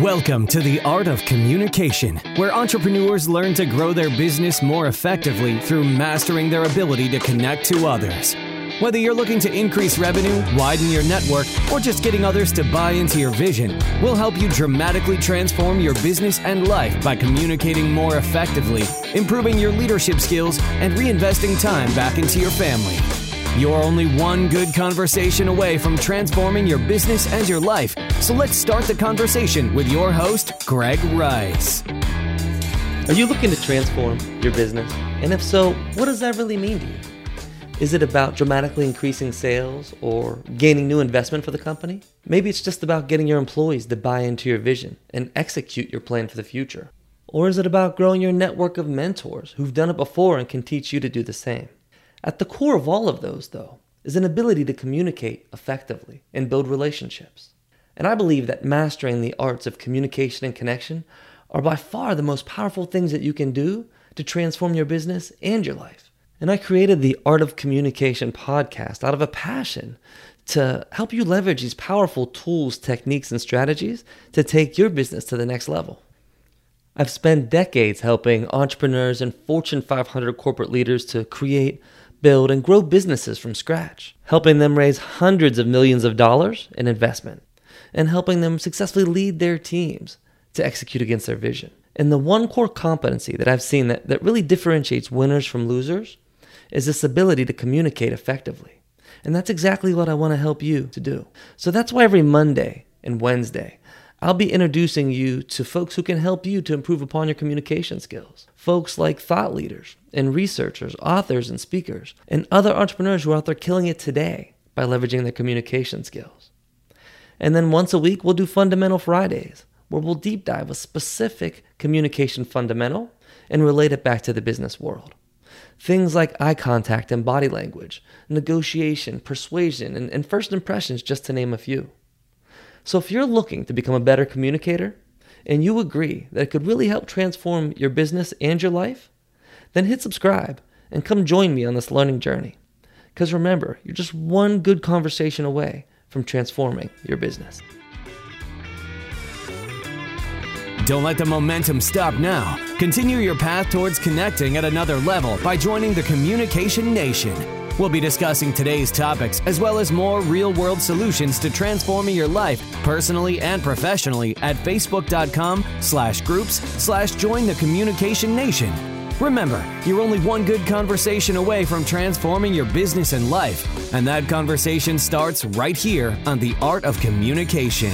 Welcome to the Art of Communication, where entrepreneurs learn to grow their business more effectively through mastering their ability to connect to others. Whether you're looking to increase revenue, widen your network, or just getting others to buy into your vision, we'll help you dramatically transform your business and life by communicating more effectively, improving your leadership skills, and reinvesting time back into your family. You're only one good conversation away from transforming your business and your life. So let's start the conversation with your host, Greg Rice. Are you looking to transform your business? And if so, what does that really mean to you? Is it about dramatically increasing sales or gaining new investment for the company? Maybe it's just about getting your employees to buy into your vision and execute your plan for the future. Or is it about growing your network of mentors who've done it before and can teach you to do the same? At the core of all of those, though, is an ability to communicate effectively and build relationships. And I believe that mastering the arts of communication and connection are by far the most powerful things that you can do to transform your business and your life. And I created the Art of Communication podcast out of a passion to help you leverage these powerful tools, techniques, and strategies to take your business to the next level. I've spent decades helping entrepreneurs and Fortune 500 corporate leaders to create build, and grow businesses from scratch, helping them raise hundreds of millions of dollars in investment, and helping them successfully lead their teams to execute against their vision. And the one core competency that I've seen that, that really differentiates winners from losers is this ability to communicate effectively. And that's exactly what I want to help you to do. So that's why every Monday and Wednesday, I'll be introducing you to folks who can help you to improve upon your communication skills. Folks like thought leaders and researchers, authors and speakers, and other entrepreneurs who are out there killing it today by leveraging their communication skills. And then once a week, we'll do Fundamental Fridays, where we'll deep dive a specific communication fundamental and relate it back to the business world. Things like eye contact and body language, negotiation, persuasion, and, and first impressions, just to name a few. So if you're looking to become a better communicator and you agree that it could really help transform your business and your life, then hit subscribe and come join me on this learning journey. Because remember, you're just one good conversation away from transforming your business. Don't let the momentum stop now. Continue your path towards connecting at another level by joining the Communication Nation. We'll be discussing today's topics as well as more real world solutions to transforming your life personally and professionally at facebook.com slash groups slash join the communication nation. Remember, you're only one good conversation away from transforming your business and life, and that conversation starts right here on The Art of Communication.